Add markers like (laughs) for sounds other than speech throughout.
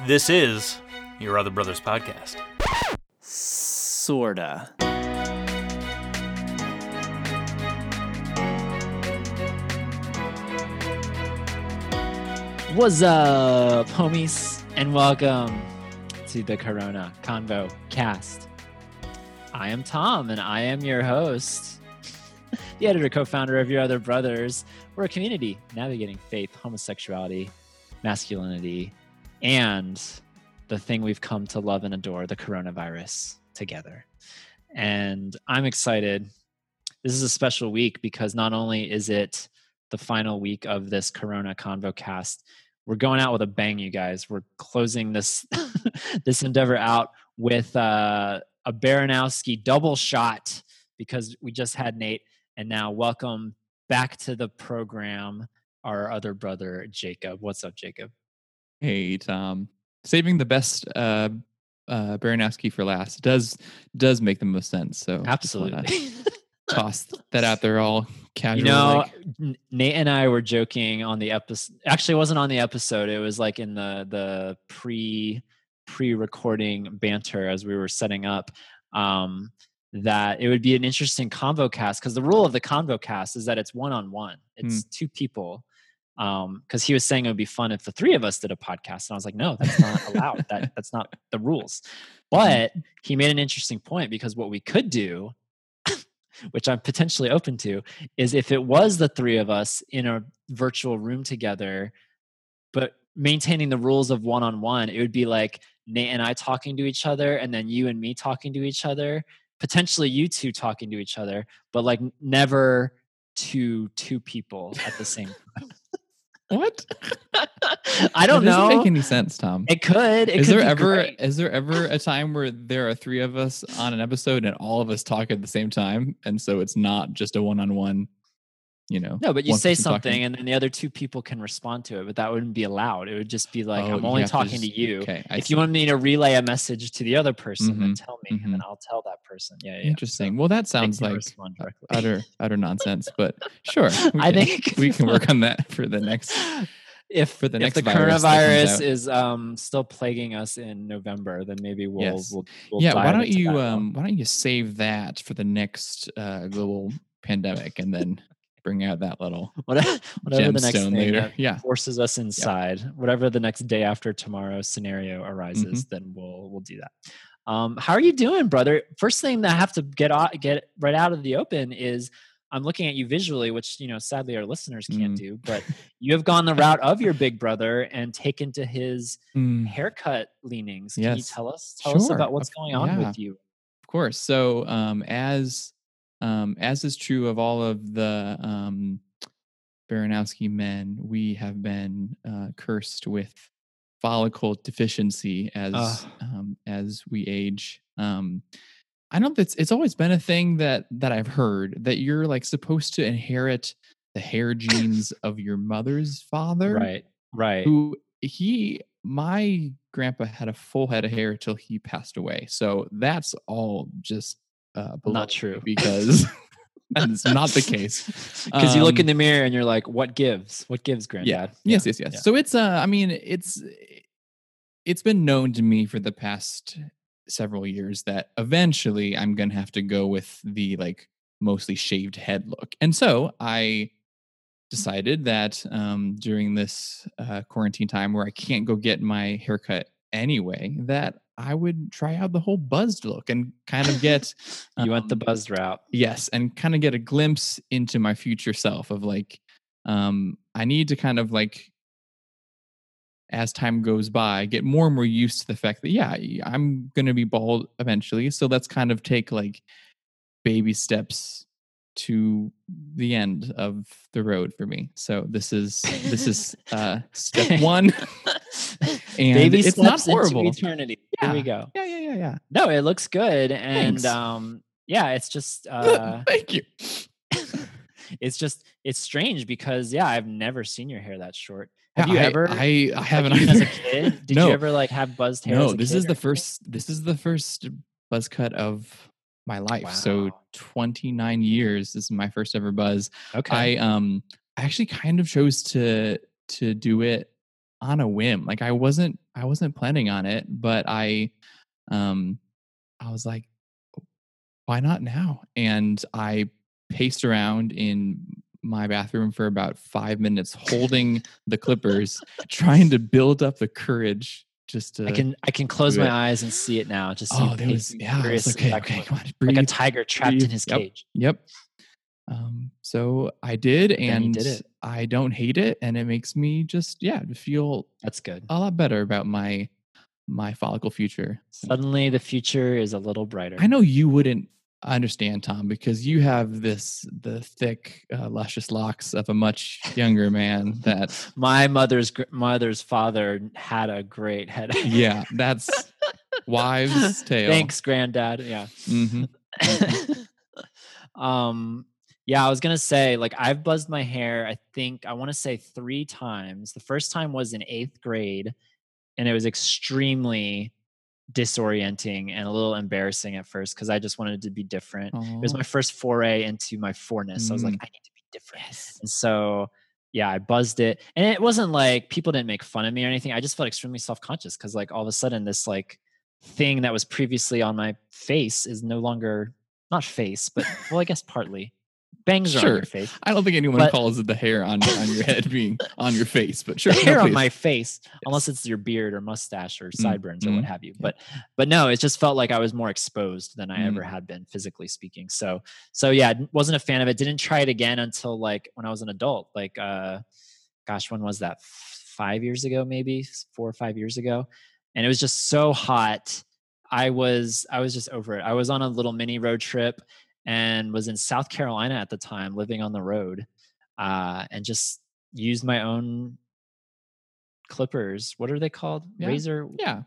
This is your Other Brothers podcast. Sorta. What's up, homies, and welcome to the Corona Convo Cast. I am Tom, and I am your host, (laughs) the editor, co-founder of Your Other Brothers. We're a community navigating faith, homosexuality, masculinity, and the thing we've come to love and adore, the coronavirus, together. And I'm excited. This is a special week because not only is it the final week of this Corona Convo cast, we're going out with a bang, you guys. We're closing this (laughs) this endeavor out with uh, a Baranowski double shot because we just had Nate, and now welcome back to the program our other brother Jacob. What's up, Jacob? Hey Tom, saving the best uh, uh, Baranowski for last does does make the most sense. So Absolutely. (laughs) toss that out there all casual. You know, like. Nate and I were joking on the episode. Actually, it wasn't on the episode. It was like in the the pre pre recording banter as we were setting up. Um, that it would be an interesting convo cast because the rule of the convo cast is that it's one on one. It's two people. Um, because he was saying it would be fun if the three of us did a podcast, and I was like, no, that's not allowed. that (laughs) that's not the rules. But he made an interesting point because what we could do (coughs) which I'm potentially open to, is if it was the three of us in a virtual room together, but maintaining the rules of one on one, it would be like Nate and I talking to each other, and then you and me talking to each other, potentially you two talking to each other, but like never to two people at the same time. What? (laughs) I don't That doesn't know. make any sense, Tom. it could. It is could there ever great. is there ever a time where there are three of us on an episode and all of us talk at the same time, and so it's not just a one on one, you know? No, but you say person talking? something and then the other two people can respond to it, but that wouldn't be allowed. It would just be like, Oh, I'm only have to talking to you. Okay, I if see. you want me to relay a message to the other person, then Mhm, tell me, and then. I'll tell that person. Yeah, yeah. Interesting. Well, that sounds like utter utter nonsense, but sure. (laughs) I can- think we can work on that (laughs) for the next. if for the if next the that comes coronavirus is um still plaguing us in November, then maybe we'll Yes. we'll, we'll yeah why don't you um why don't you save that for the next uh global pandemic and then bring out that little (laughs) whatever, whatever the next thing later that yeah forces us inside, whatever the next day after tomorrow scenario arises, Mm-hmm. then we'll we'll do that. Um, how are you doing, brother? First thing that I have to get out, get right out of the open is I'm looking at you visually, which you know sadly our listeners can't Mm. do, but (laughs) you have gone the route of your big brother and taken to his Mm, haircut leanings. Can you tell us tell us about what's going on yeah. with you? of course so um as um as is true of all of the um baranowski men we have been uh cursed with follicle deficiency as um as we age um I know that's it's always been a thing that that I've heard that you're like supposed to inherit the hair genes of your mother's father. Right, right. Who he my grandpa had a full head of hair till he passed away. So that's all just uh Not true. (laughs) because (laughs) that is not the case. (laughs) Because you look in Um, the mirror and you're like, "What gives? What gives, granddad?" yeah. Yes, yes, yes. yeah. So it's uh I mean it's it's been known to me for the past several years that eventually I'm going to have to go with the like mostly shaved head look. And so I decided that um during this uh quarantine time where I can't go get my haircut anyway that I would try out the whole buzzed look and kind of get (laughs) you went the um, buzzed route. yes and kind of get a glimpse into my future self of like um i need to kind of like as time goes by get more and more used to the fact that yeah I'm going to be bald eventually so let's kind of take like baby steps to the end of the road for me so this is this is (laughs) uh step one (laughs) and Baby it's steps not into horrible eternity. Here we go. yeah yeah yeah yeah No, it looks good, and Thanks. um, yeah, it's just uh, (laughs) thank you (laughs) it's just it's strange because yeah, I've never seen your hair that short. Have Yeah, you I- ever? i i haven't as a (laughs) kid? Did No. you ever like have buzzed hair? no as a this is the first this is the first buzz cut of my life so 29 years this is my first ever buzz Okay. i um I actually kind of chose to to do it on a whim. Like I wasn't I wasn't planning on it, but I um I was like why not now? And I paced around in my bathroom for about 5 minutes holding the clippers trying to build up the courage just to I can I can close my eyes and see it now. Just see Oh, there was yeah, was okay, okay, come on, like a tiger trapped breathe. in his Yep. cage. Yep. Um, so I did, and did. I don't hate it, and it makes me just yeah feel That's good. a lot better about my my follicle future. Suddenly the future is a little brighter. I know you wouldn't understand Tom because you have this the thick, uh, luscious locks of a much younger man. That (laughs) My mother's gr- mother's father had a great head. yeah, that's wives' (laughs) tale. Thanks, granddad. Yeah. hmm (laughs) um yeah i was gonna say like i've buzzed my hair i think i want to say three times. The first time was in eighth grade and it was extremely disorienting and a little embarrassing at first because i just wanted to be different. It was my first foray into my fourness i was like Mm. i need to be different. And so yeah i buzzed it and it wasn't like people didn't make fun of me or anything i just felt extremely self-conscious because like all of a sudden this like thing that was previously on my face is no longer not face but well i guess partly bangs are on Sure. your face. I don't think anyone But- calls it the hair on on your head being on your face, but sure, the (laughs) no, hair on my face unless it's your beard or mustache or Mm, sideburns or what have you. Yeah. but but no it just felt like i was more exposed than i Mm. ever had been physically speaking. So so yeah wasn't a fan of it. Didn't try it again until like when i was an adult like uh gosh when was that? Five years ago maybe four or five years ago. And it was just so hot. I was i was just over it. I was on a little mini road trip and was in south carolina at the time living on the road uh and just used my own clippers what are they called Yeah. razor yeah,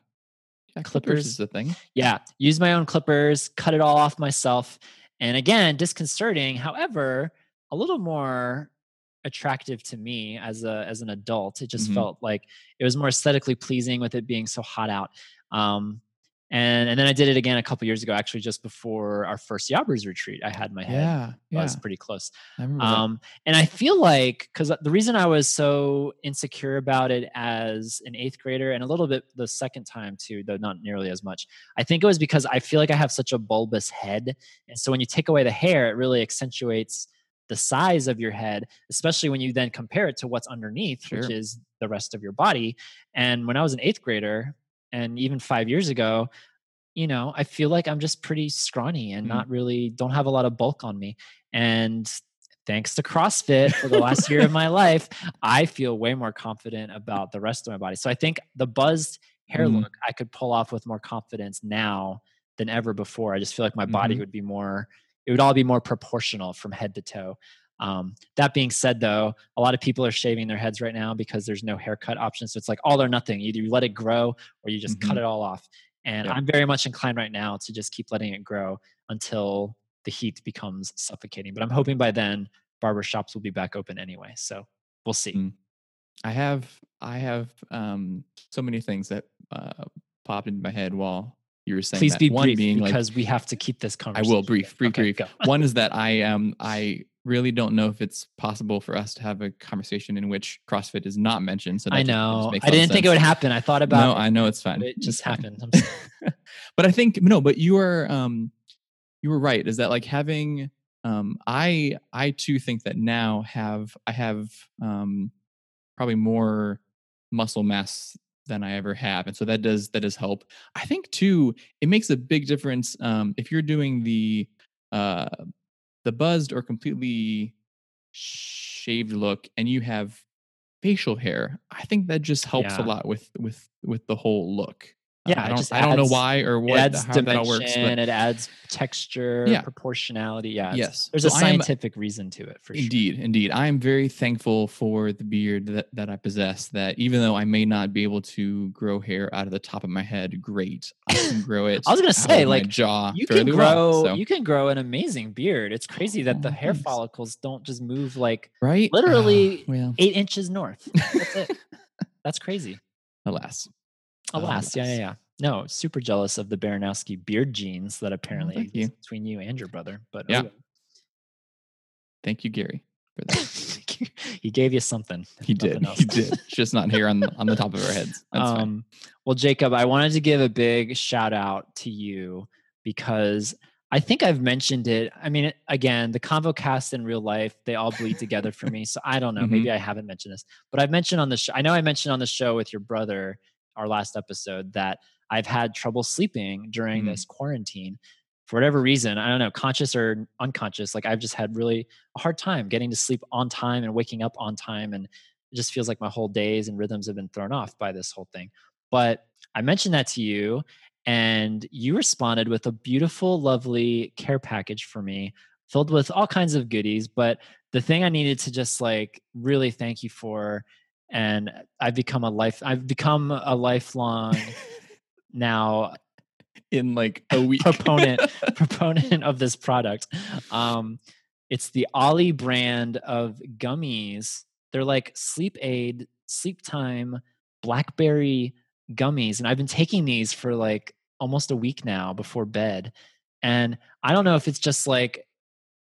yeah, Clippers. clippers is the thing. yeah use my own clippers cut it all off myself and again disconcerting however a little more attractive to me as a as an adult it just Mhm. felt like it was more aesthetically pleasing with it being so hot out um and and then i did it again a couple years ago actually just before our first yabbers retreat i had my head Yeah, yeah, was pretty close. Um, and I feel like because the reason I was so insecure about it as an eighth grader, and a little bit the second time too, though not nearly as much, I think it was because I feel like I have such a bulbous head, and so when you take away the hair, it really accentuates the size of your head, especially when you then compare it to what's underneath, which is the rest of your body. And when I was an eighth grader, and even five years ago, you know, I feel like I'm just pretty scrawny and Mhm. not really don't have a lot of bulk on me. And thanks to CrossFit for the last year of my (laughs) life, I feel way more confident about the rest of my body. So I think the buzzed hair Mhm. look I could pull off with more confidence now than ever before. I just feel like my body Mhm. would be more, it would all be more proportional from head to toe. Um, that being said, though, a lot of people are shaving their heads right now because there's no haircut option. So it's like all or nothing. Either you let it grow or you just cut Mhm. it all off. And Yep. I'm very much inclined right now to just keep letting it grow until the heat becomes suffocating. But I'm hoping by then barbershops will be back open anyway. So we'll see. Mm. I have I have um so many things that uh popped into my head while you were saying Please that. be One brief being like because we have to keep this conversation. I will brief, brief, Okay, brief. One is that I um I really don't know if it's possible for us to have a conversation in which CrossFit is not mentioned. So that I know. I didn't think it would happen. I thought about. No, about I know it's fine. It just happened. I'm sorry. (laughs) but I think no, but you are um you were right. Is that like having um I I too think that now have I have um probably more muscle mass than I ever have. And so that does that does help. I think too, it makes a big difference um if you're doing the uh the buzzed or completely shaved look and you have facial hair. I think that just helps a lot with with with the whole look. Yeah, I don't just I don't know why or It what adds how that all works, but it adds texture, Yeah. proportionality. Yeah. Yes. There's So a I am- scientific reason to it for sure. Indeed, indeed. I am very thankful for the beard that, that I possess. That even though I may not be able to grow hair out of the top of my head, great, I (laughs) can grow it. I was gonna say, like, jaw you can grow well. So, you can grow an amazing beard. It's crazy that the Oh, hair thanks. follicles don't just move like right? Literally oh, well, eight inches north. That's it. (laughs) That's crazy. alas. Alas, yeah, yeah, yeah. No, super jealous of the Baranowski beard genes that apparently thank exist you. between you and your brother. But Yeah. oh Thank you, Gary, for that. (laughs) he gave you something. He did. else. He did. It's just not here on the, on the top of our heads. That's fine. Um, well, Jacob, I wanted to give a big shout out to you because I think I've mentioned it. I mean, again, the convo cast in real life, they all bleed together for me. So I don't know. Mhm. Maybe I haven't mentioned this, but I've mentioned on the show. I know I mentioned on the show with your brother, our last episode, that I've had trouble sleeping during Mhm. this quarantine for whatever reason. I don't know, conscious or unconscious. Like I've just had really a hard time getting to sleep on time and waking up on time. And it just feels like my whole days and rhythms have been thrown off by this whole thing. But I mentioned that to you, and you responded with a beautiful, lovely care package for me, filled with all kinds of goodies. But the thing I needed to just like really thank you for, and I've become a life, I've become a lifelong (laughs) now in like a (laughs) week. proponent (laughs) proponent of this product. Um, it's the OLLY brand of gummies. They're like sleep aid, sleep time, blackberry gummies, and I've been taking these for like almost a week now before bed. And I don't know if it's just like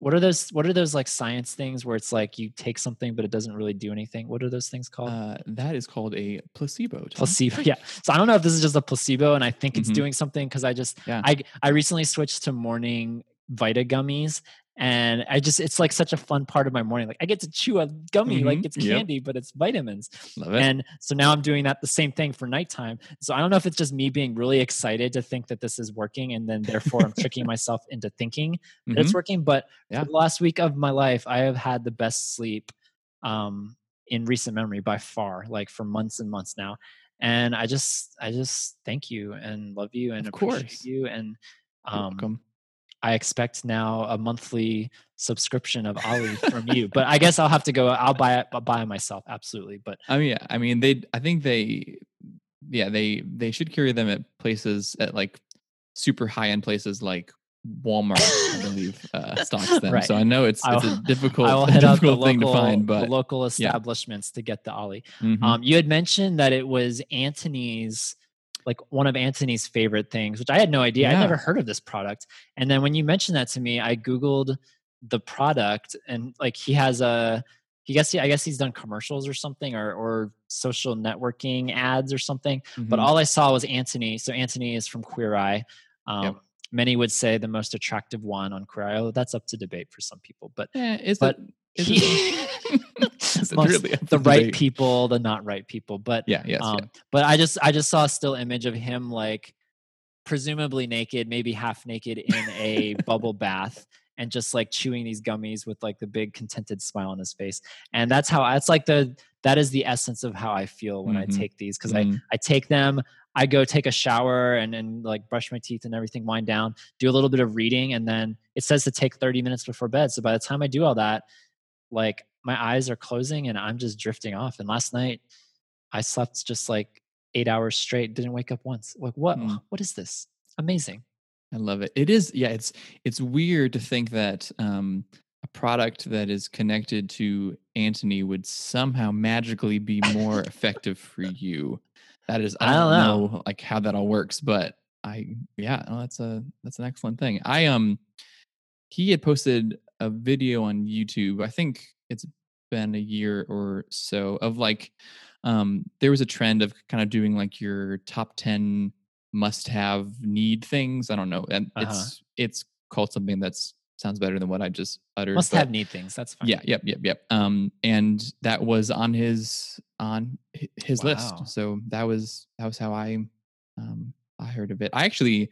what are those what are those like science things where it's like you take something but it doesn't really do anything? What are those things called? uh, that is called a placebo. Tom. placebo yeah so i don't know if this is just a placebo and i think it's Mhm. doing something because i just Yeah. i i recently switched to morning vita gummies and i just it's like such a fun part of my morning like i get to chew a gummy like Mhm. it's Yep. candy but it's vitamins Love it. and so now i'm doing that the same thing for nighttime so i don't know if it's just me being really excited to think that this is working and then therefore i'm tricking (laughs) myself into thinking that Mhm. it's working but Yeah. for the last week of my life i have had the best sleep um in recent memory by far like for months and months now and i just i just thank you and love you and Of appreciate course. you and um welcome. I expect now a monthly subscription of OLLY from you but i guess i'll have to go i'll buy it I'll buy it myself absolutely but I mean, yeah. I mean, they. I think they. Yeah, they they should carry them at places at like super high end places like Walmart. I believe uh, stocks them. Right. So I know it's it's a difficult, will (laughs) head up the difficult thing local, to find, but local establishments to get the OLLY mhm. Um, you had mentioned that it was Antoni's, like one of Antoni's favorite things, which I had no idea. I'd never heard of this product. And then when you mentioned that to me, I Googled the product and like he has a, he guess, I guess he's done commercials or something or, or social networking ads or something. But Mhm. all I saw was Antoni. So Antoni is from Queer Eye. Um, Yep. Many would say the most attractive one on Queer Eye. Oh, that's up to debate for some people, but Eh, is but it? Is he, it (laughs) (laughs) (laughs) (laughs) really the right debate? people, the not right people. But Yeah. Yes. um, yeah. but I just I just saw a still image of him like presumably naked, maybe half naked in a (laughs) bubble bath and just like chewing these gummies with like the big contented smile on his face. And that's how that's like the that is the essence of how I feel when Mhm. I take these because I Mm. I take them I go take a shower and and like brush my teeth and everything, wind down, do a little bit of reading, and then it says to take 30 minutes before bed. So by the time I do all that, like my eyes are closing and I'm just drifting off. And last night I slept just like eight hours straight, didn't wake up once. Like what Mm. what is this? Amazing. I love it. It is, yeah. It's it's weird to think that um, a product that is connected to Antoni would somehow magically be more effective for you. That is, I I don't, know. know. like how that all works, but I, yeah, no, that's a that's an excellent thing. I um, he had posted a video on YouTube. I think it's been a year or so of like, um, there was a trend of kind of doing like your top ten must have need things. I don't know. And Uh-huh. it's it's called something that's sounds better than what I just uttered. Must but have need things. That's fine. Yeah, yep, yep, yep. Um and that was on his on his Wow. list. So that was that was how I um I heard of it. I actually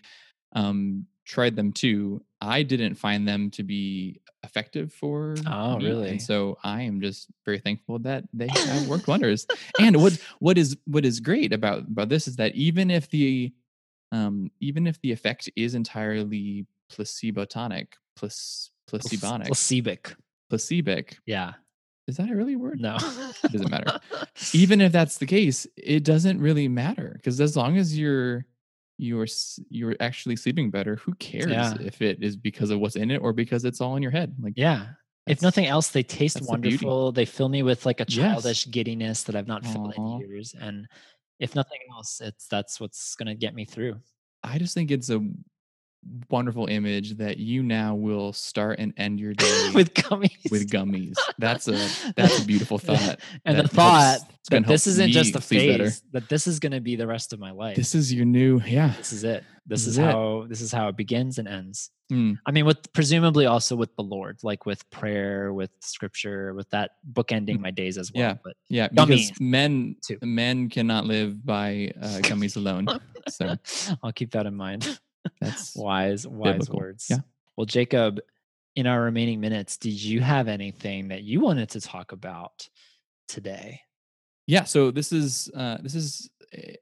um tried them too. I didn't find them to be effective for Oh, me, really? And so I am just very thankful that they have (laughs) worked wonders. And what what is what is great about about this is that even if the um even if the effect is entirely placebotonic, plus Plac- placebonic, Placebic. placebic. Yeah. Is that a really word? No. (laughs) It doesn't matter. (laughs) Even if that's the case, it doesn't really matter because as long as you're you're you're actually sleeping better, who cares Yeah. if it is because of what's in it or because it's all in your head? Like Yeah. If nothing else, they taste that's the wonderful. They fill me with like a Yes. childish giddiness that I've not felt Aw. in years. And if nothing else, it's that's what's gonna get me through. I just think it's a wonderful image that you now will start and end your (laughs) day with gummies. with gummies. That's a (laughs) that's a beautiful thought. and the thought helps- that this isn't just a better. phase, that this is going to be the rest of my life. This is your new yeah. this is it. This, This is it. how this is how it begins and ends. Mm. I mean, with presumably also with the Lord, like with prayer, with scripture, with that bookending my days as well. Yeah. But Yeah, because men too. men cannot live by uh, gummies alone. (laughs) So I'll keep that in mind. That's wise, wise biblical. words. Yeah. Well, Jacob, in our remaining minutes, did you have anything that you wanted to talk about today? yeah. So this is uh, this is eh,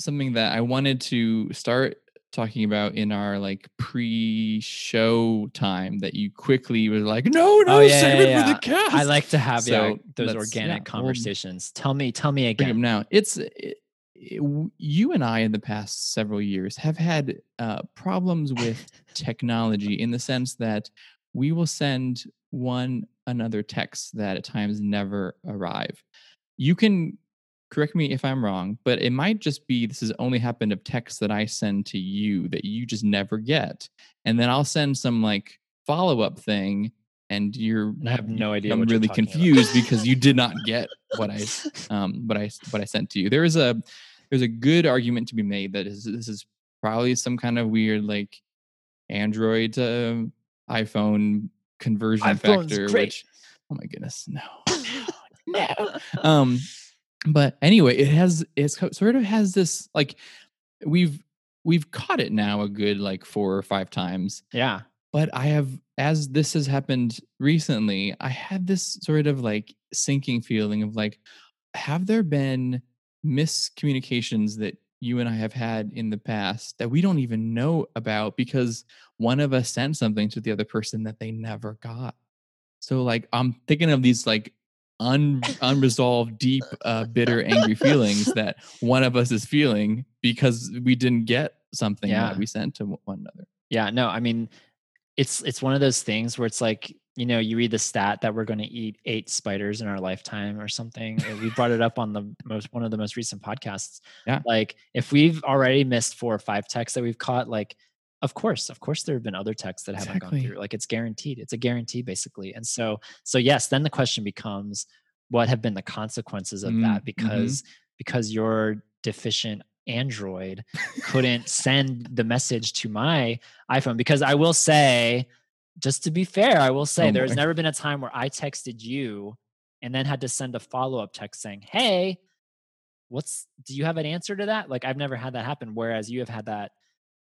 something that I wanted to start talking about in our like pre-show time that you quickly were like, no, no, Oh, yeah, save yeah, it yeah. for the cast. I like to have yeah, those organic yeah, we'll conversations. tell me, tell me again. now. It's it, w- you and I in the past several years have had uh, problems with technology in the sense that we will send one another texts that at times never arrive. You can correct me if I'm wrong, but it might just be this has only happened of texts that I send to you that you just never get. And then I'll send some like follow up thing and you're And I have no idea I'm really talking about. confused because you did not get what I um what I what I sent to you. There is a there's a good argument to be made that is this is probably some kind of weird like Android to iPhone conversion iPhone's factor. great. Which oh my goodness, no, (laughs) no, no. (laughs) Um, but anyway, it has it's sort of has this like we've we've caught it now a good like four or five times Yeah. but I have, as this has happened recently, I had this sort of like sinking feeling of like, have there been miscommunications that you and I have had in the past that we don't even know about because one of us sent something to the other person that they never got? So, like, I'm thinking of these like un- unresolved, deep, uh, bitter, angry feelings (laughs) that one of us is feeling because we didn't get something Yeah. that we sent to one another. Yeah, no, I mean, it's it's one of those things where it's like you know you read the stat that we're going to eat eight spiders in our lifetime or something. we brought it up on the most one of the most recent podcasts. Yeah. like if we've already missed four or five texts that we've caught, like of course, of course, there have been other texts that haven't gone through. Like it's guaranteed. It's a guarantee basically. And so so yes, then the question becomes, what have been the consequences of Mm, that? mhm. Because you're deficient Android couldn't send the message to my iPhone because I will say, just to be fair, I will say Oh there's boy. never been a time where I texted you and then had to send a follow up text saying, "Hey, what's do you have an answer to that?" Like I've never had that happen. Whereas you have had that,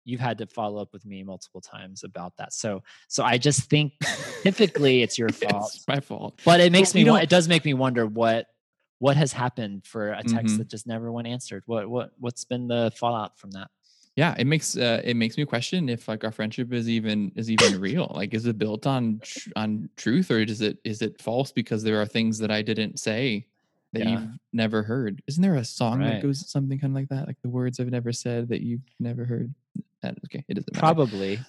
you've had to follow up with me multiple times about that. So, so I just think typically it's your (laughs) fault, It's my fault. but it makes we me. It does make me wonder what what has happened for a text Mhm. that just never went answered. What what what's been the fallout from that? Yeah, it makes uh, it makes me question if like our friendship is even is even real. Like, is it built on tr- on truth or is it is it false because there are things that I didn't say that Yeah. you've never heard? Isn't there a song Right. that goes something kind of like that? Like the words I've never said that you've never heard. Okay, it doesn't matter. Probably.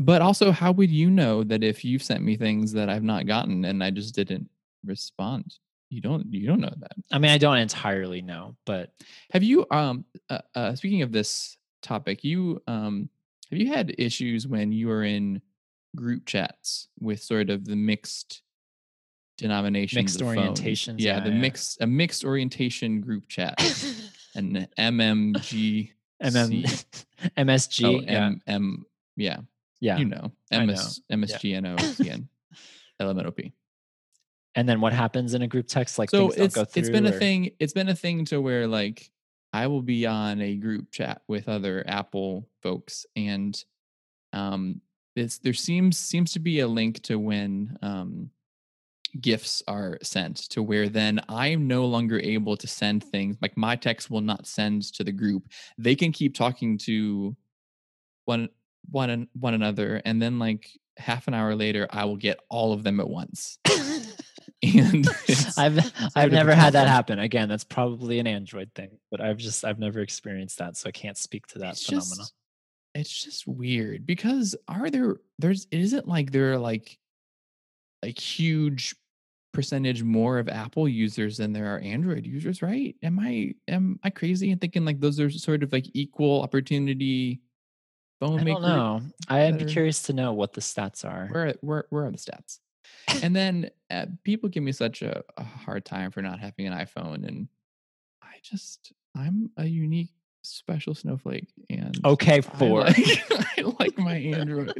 But also, how would you know that if you've sent me things that I've not gotten and I just didn't respond? You don't you don't know that. I mean, I don't entirely know, but Have you um uh, uh speaking of this topic, you um have you had issues when you are in group chats with sort of the mixed denominations Mixed orientations, Yeah, yeah, the yeah. mixed a mixed orientation group chat. An MMG MM, oh, MSG. yeah. M M yeah, yeah. you know. Know. MS MSGNO LMNOP. (laughs) and then what happens in a group text? Like so things don't it's go through. it's been a thing it's been a thing to where like i will be on a group chat with other apple folks and um it's there seems seems to be a link to when um gifts are sent to where then i'm no longer able to send things like my text will not send to the group they can keep talking to one one one another and then like half an hour later i will get all of them at once (laughs) (laughs) and I've (laughs) I've never had that happen. Again, that's probably an Android thing, but I've just I've never experienced that, so I can't speak to that it's phenomenon. just it's just weird because are there there's it isn't like there are like a huge percentage more of apple users than there are android users right am i am i crazy in thinking like those are sort of like equal opportunity Bone I maker. don't know. I'd be curious to know what the stats are. Where where where are the stats? And then uh, people give me such a, a hard time for not having an iPhone, and I just I'm a unique special snowflake, and Okay, I (laughs) four. like, I like my Android.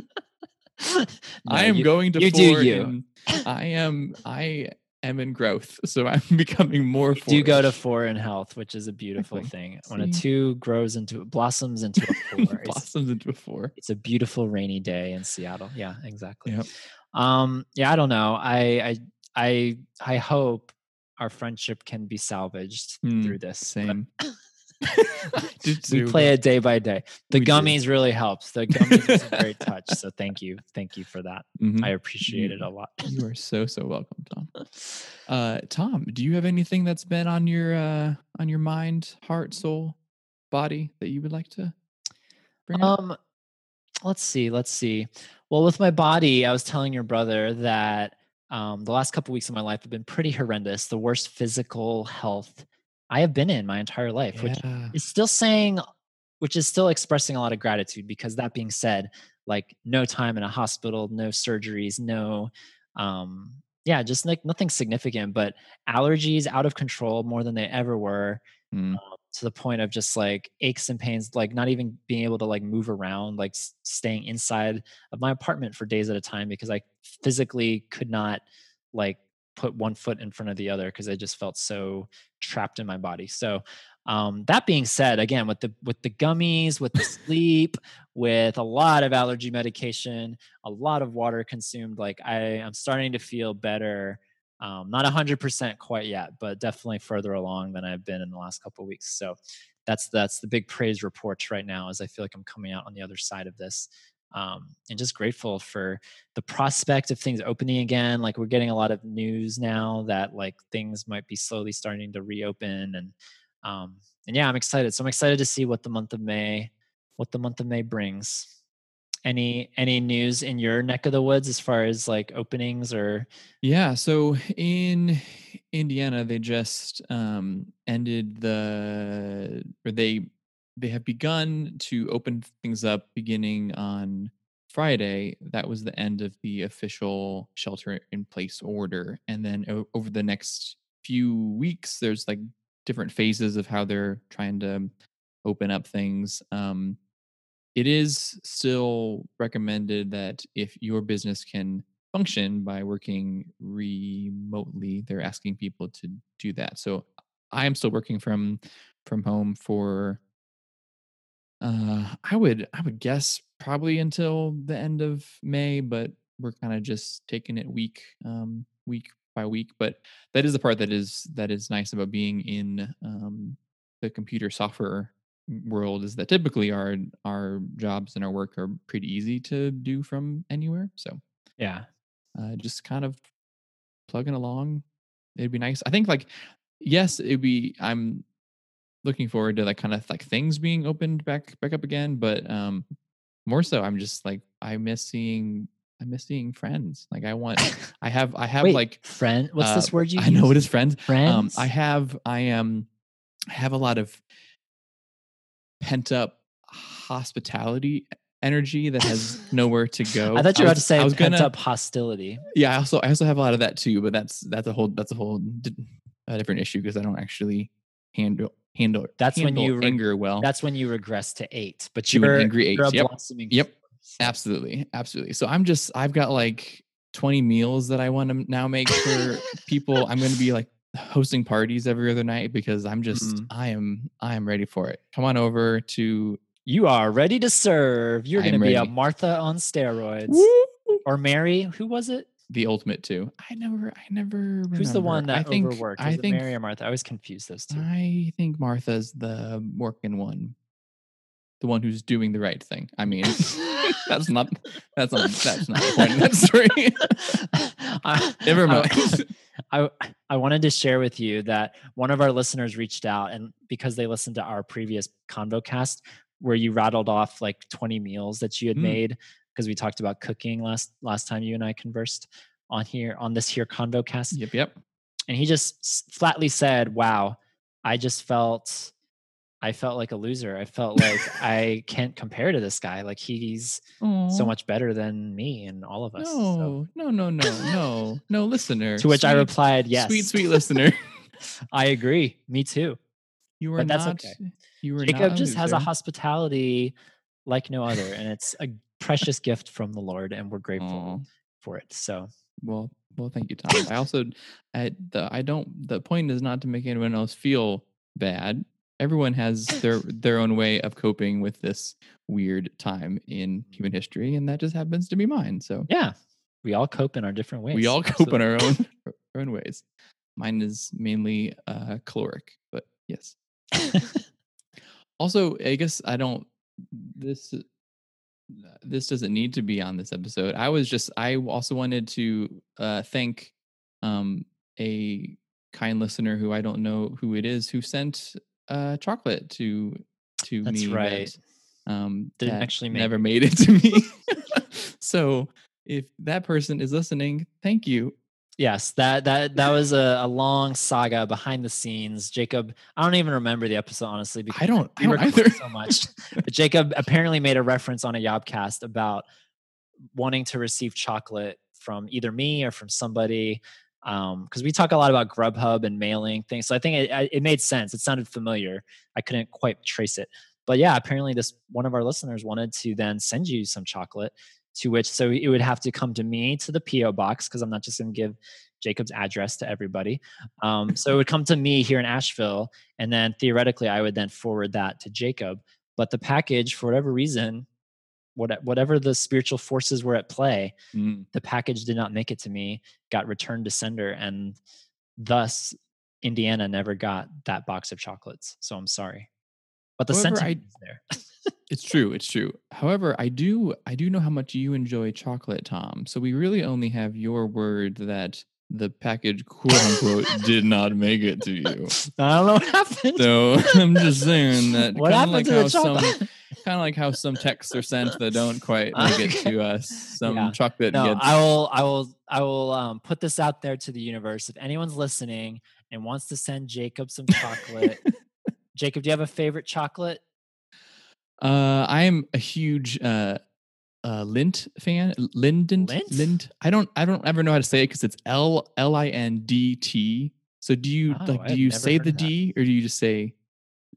No, I am you- going to you do you. I am I am in growth, (laughs) so I'm becoming more. you do go to four-ish. in health, which is a (laughs) beautiful thing. When a two grows into a blossoms into a four, blossoms into a four. it's a beautiful rainy day in Seattle. Yeah, exactly. Yep. Um, yeah, I don't know. I I I I hope our friendship can be salvaged Mm, through this. Same. (laughs) (laughs) We play it day by day. The we do. gummies really helps. The gummies is a great touch. So (laughs) thank you. Thank you for that. mhm. I appreciate it a lot. You are so so welcome, Tom. Uh, Tom, do you have anything that's been on your uh, on your mind, heart, soul, body that you would like to bring up? Um, let's see, let's see. Well, with my body, I was telling your brother that um, the last couple weeks of my life have been pretty horrendous. The worst physical health I have been in my entire life, which is still saying, which is still expressing a lot of gratitude. Because that being said, like no time in a hospital, no surgeries, no, um, yeah, just like nothing significant, but allergies out of control more than they ever were Mm. To the point of just like aches and pains like not even being able to like move around like staying inside of my apartment for days at a time because i physically could not like put one foot in front of the other because i just felt so trapped in my body. So um, that being said again with the with the gummies with the sleep with a lot of allergy medication a lot of water consumed like i i'm starting to feel better um, not 100% quite yet but definitely further along than i've been in the last couple weeks. So that's that's the big praise reports right now as i feel like i'm coming out on the other side of this um, and just grateful for the prospect of things opening again. Like we're getting a lot of news now that like things might be slowly starting to reopen and um, and yeah i'm excited. So i'm excited to see what the month of may what the month of may brings any any news in your neck of the woods as far as like openings or Yeah, so in Indiana, they just um, ended the, or they they have begun to open things up beginning on Friday. That was the end of the official shelter in place order, and then o- over the next few weeks, there's like different phases of how they're trying to open up things. Um, it is still recommended that if your business can function by working remotely they're asking people to do that. So i am still working from from home for uh i would i would guess probably until the end of may but we're kind of just taking it week um week by week. But that is the part that is that is nice about being in um the computer software world is that typically our our jobs and our work are pretty easy to do from anywhere so yeah uh, just kind of plugging along. It'd be nice. I think like yes, it'd be. I'm looking forward to like kind of like things being opened back back up again, but um more so, I'm just like I miss seeing I miss seeing friends. Like I want (laughs) I have I have Wait, like friend what's this uh, word you I know use? it is friends. friends Um, I have I am I have a lot of pent up hospitality energy that has (laughs) nowhere to go. I thought you were about to say I was pent gonna, up hostility. yeah, I also I also have a lot of that too, but that's that's a whole that's a whole a different issue because I don't actually handle handle That's when you anger well. That's when you regress to eight. But you're, angry you're yep. blossoming. Yep. absolutely, absolutely. So I'm just I've got like 20 meals that I want to now make for (laughs) people. I'm going to be like hosting parties every other night because I'm just Mhm. I am I am ready for it. Come on over to You are ready to serve. You're going to be a. Martha on steroids. Woo! Or Mary. Who was it? the ultimate too. I never I never Who's the one that I think, overworked? I think Mary or Martha? I always confuse those two. I think Martha's the working one. The one who's doing the right thing. I mean, (laughs) (laughs) (laughs) that's not that's not that's not the point of that story. (laughs) I- Never I- mind. (laughs) I I wanted to share with you that one of our listeners reached out and because they listened to our previous ConvoCast where you rattled off like 20 meals that you had Mm. made because we talked about cooking last last time you and I conversed on here on this here ConvoCast yep, yep. and he just flatly said, "Wow, I just felt I felt like a loser. I felt like I can't compare to this guy. Like he's so much better than me and all of us. so- No, no, no, no, no, (laughs) no, listener. To which I replied, "Yes, Sweet, sweet (laughs) listener. I agree. Me too." You were But that's not. okay. You were Jacob just has a hospitality like no other, and it's a precious gift from the Lord, and we're grateful Aw. for it. So Well, well, thank you, Tom. I also, I, the, I don't. The point is not to make anyone else feel bad. Everyone has (clears throat) their their own way of coping with this weird time in human history, and that just happens to be mine. So yeah, we all cope in our different ways. we all (laughs) cope in our own our own ways. Mine is mainly uh, caloric, but yes. Also, I guess I don't. This uh, this doesn't need to be on this episode. I was just. I also wanted to uh, thank um, a kind listener who I don't know who it is who sent uh, chocolate to to That's me. that, right. um, Didn't that actually make never made it to me. (laughs) (laughs) so if that person is listening, thank you. Yes, that that that was a, a long saga behind the scenes. Jacob, I don't even remember the episode honestly because I don't. we I don't either. so much. (laughs) But Jacob apparently made a reference on a Yobcast about wanting to receive chocolate from either me or from somebody. Because we talk a lot about Grubhub and mailing things, so I think it, it made sense. It sounded familiar. I couldn't quite trace it, but yeah, apparently this one of our listeners wanted to then send you some chocolate. To which, so it would have to come to me to the PO box because I'm not just going to give Jacob's address to everybody. Um, so it would come to me here in Asheville, and then theoretically, I would then forward that to Jacob. But the package, for whatever reason, what, whatever the spiritual forces were at play, Mm. the package did not make it to me, got returned to sender, and thus Indiana never got that box of chocolates. So I'm sorry. But the However, I- sentiment is there. It's true. It's true. However, I do I do know how much you enjoy chocolate, Tom. So we really only have your word that the package quote unquote did not make it to you. (laughs) I don't know what happened. So (laughs) I'm just saying (laughs) that what kind of happened like to how the some chocolate? Kind of like how some texts are sent that don't quite make it to (laughs) us. Some Yeah. chocolate no, gets I will, I will, I will um, put this out there to the universe. If anyone's listening and wants to send Jacob some chocolate, (laughs) Jacob, do you have a favorite chocolate? Uh, I am a huge uh, uh, Lindt fan. L- Linden. Lint? Lind. I don't. I don't ever know how to say it because it's L L I N D T. So do you Oh, like? Do you say the. D or do you just say?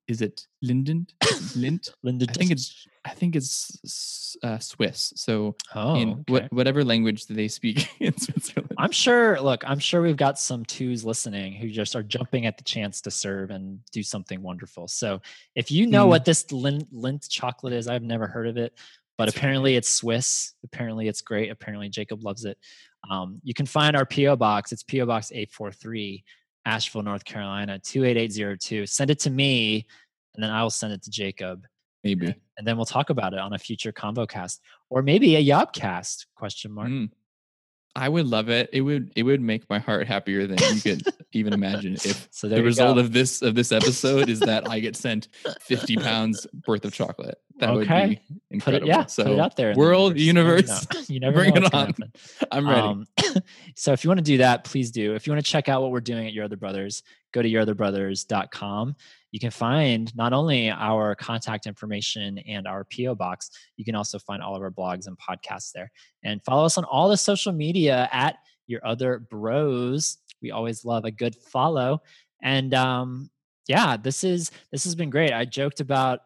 Is it Linden? Lint. (coughs) Linda. I think it's. I think it's uh, Swiss. So Oh, in okay. what, whatever language that they speak (laughs) in Switzerland. I'm sure. Look, I'm sure we've got some twos listening who just are jumping at the chance to serve and do something wonderful. So, if you know Mm. what this Lindt, Lindt chocolate is, I've never heard of it, but apparently it's Swiss. Apparently it's great. Apparently Jacob loves it. Um, you can find our PO box. It's PO box eight four three, Asheville, North Carolina two eight eight zero two. Send it to me, and then I will send it to Jacob Maybe. and then we'll talk about it on a future convo cast or maybe a yobcast question mark Mm. I would love it. It would. It would make my heart happier than you could (laughs) even imagine. If so the result go. of this of this episode is that I get sent 50 (laughs) pounds worth of chocolate. That Okay. put it yeah so put it out there the world, You never universe, know. you (laughs) never bring it on. I'm ready. Um, (coughs) so if you want to do that, please do. If you want to check out what we're doing at Your Other Brothers, go to yourotherbrothers.com. You can find not only our contact information and our PO box, you can also find all of our blogs and podcasts there. And follow us on all the social media at Your Other Bros. We always love a good follow. And um, yeah, this is this has been great. I joked about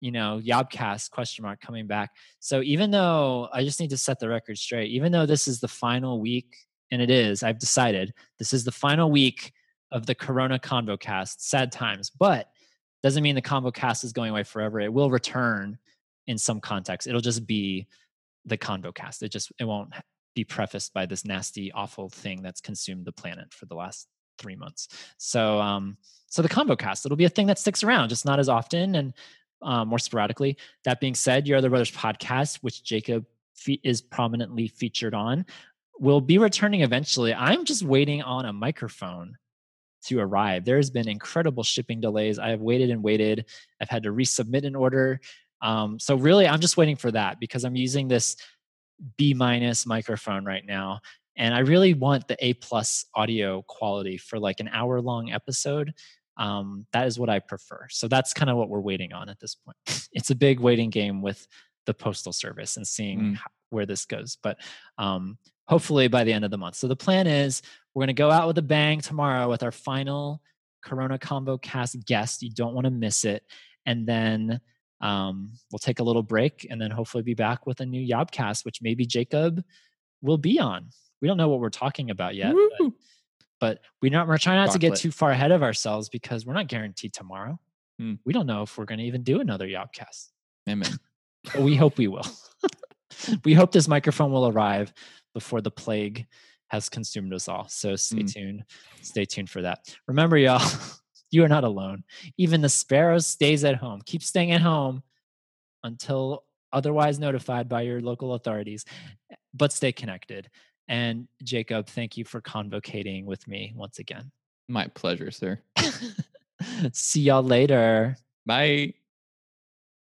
you know Yobcast question mark coming back. So even though I just need to set the record straight, even though this is the final week, and it is, I've decided this is the final week of the Corona Convo Cast. Sad times, but doesn't mean the Convo Cast is going away forever. It will return in some context. It'll just be the Convo Cast. It just it won't be prefaced by this nasty, awful thing that's consumed the planet for the last three months. So um, so the Convo Cast, it'll be a thing that sticks around, just not as often and um, more sporadically. That being said, Your Other Brothers podcast, which Jacob fe- is prominently featured on, will be returning eventually. I'm just waiting on a microphone to arrive. There has been incredible shipping delays. I have waited and waited. I've had to resubmit an order. Um, so really, I'm just waiting for that because I'm using this B minus microphone right now, and I really want the A plus audio quality for like an hour long episode. Um, that is what I prefer. So that's kind of what we're waiting on at this point. (laughs) it's a big waiting game with the postal service and seeing Mm. how, where this goes. But um, hopefully by the end of the month. So the plan is we're going to go out with a bang tomorrow with our final Corona Convo Cast guest. You don't want to miss it. And then um, we'll take a little break and then hopefully be back with a new Yobcast, which maybe Jacob will be on. We don't know what we're talking about yet, but, we're not. We're trying not to get too far ahead of ourselves because we're not guaranteed tomorrow. Hmm. We don't know if we're going to even do another Yobcast, Amen. (laughs) but we hope we will. (laughs) we hope this microphone will arrive before the plague has consumed us all. So stay Mm. tuned. Stay tuned for that. Remember, y'all, (laughs) you are not alone. Even the sparrow stays at home. Keep staying at home until otherwise notified by your local authorities, but stay connected. And Jacob, thank you for convocating with me once again. My pleasure, sir. (laughs) See y'all later. Bye.